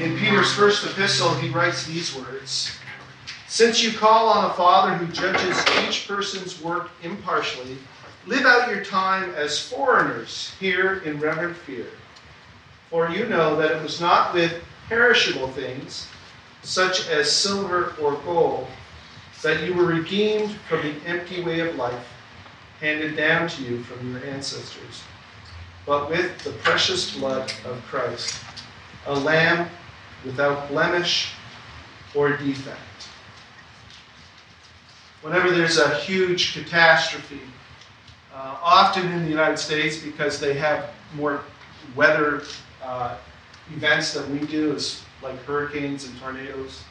In Peter's first epistle, he writes these words Since you call on a Father who judges each person's work impartially, live out your time as foreigners here in reverent fear. For you know that it was not with perishable things, such as silver or gold, that you were redeemed from the empty way of life handed down to you from your ancestors, but with the precious blood of Christ, a lamb without blemish or defect. Whenever there's a huge catastrophe, uh, often in the United States, because they have more weather uh, events than we do, is like hurricanes and tornadoes.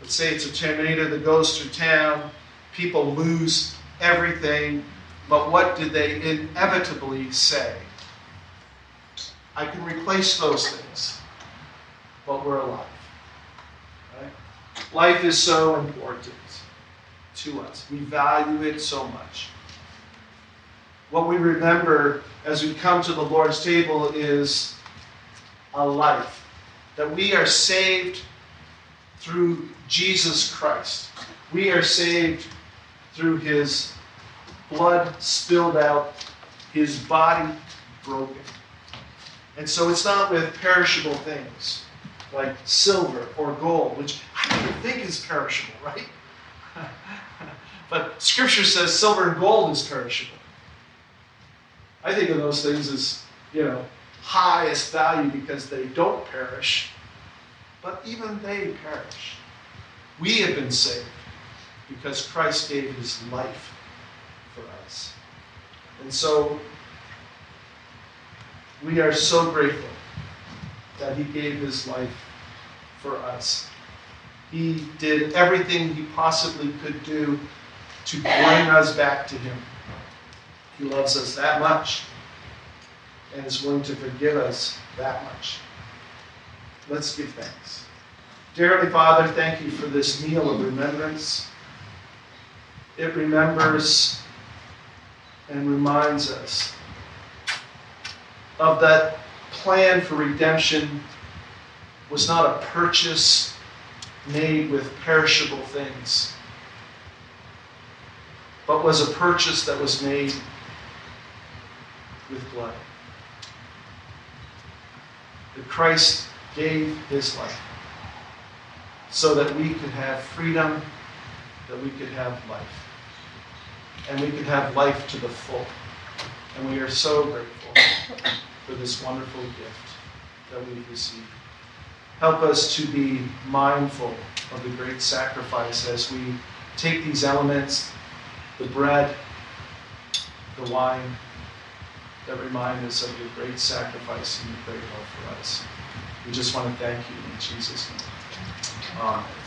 Let's say it's a tornado that goes through town, people lose everything, but what did they inevitably say? I can replace those things, but we're alive. Right? Life is so important to us. We value it so much. What we remember as we come to the Lord's table is a life. That we are saved through Jesus Christ. We are saved through his blood spilled out, his body broken. And so it's not with perishable things like silver or gold, which I don't think is perishable, right? but Scripture says silver and gold is perishable. I think of those things as, you know, highest value because they don't perish, but even they perish. We have been saved because Christ gave his life for us. And so we are so grateful that he gave his life for us. He did everything he possibly could do to bring us back to him. He loves us that much and is willing to forgive us that much. Let's give thanks. Dear Heavenly Father, thank you for this meal of remembrance. It remembers and reminds us of that plan for redemption was not a purchase made with perishable things, but was a purchase that was made with blood. That Christ gave his life so that we could have freedom, that we could have life. And we could have life to the full. And we are so grateful for this wonderful gift that we've received. Help us to be mindful of the great sacrifice as we take these elements, the bread, the wine, that remind us of your great sacrifice and your great love for us. We just want to thank you in Jesus' name. Amen.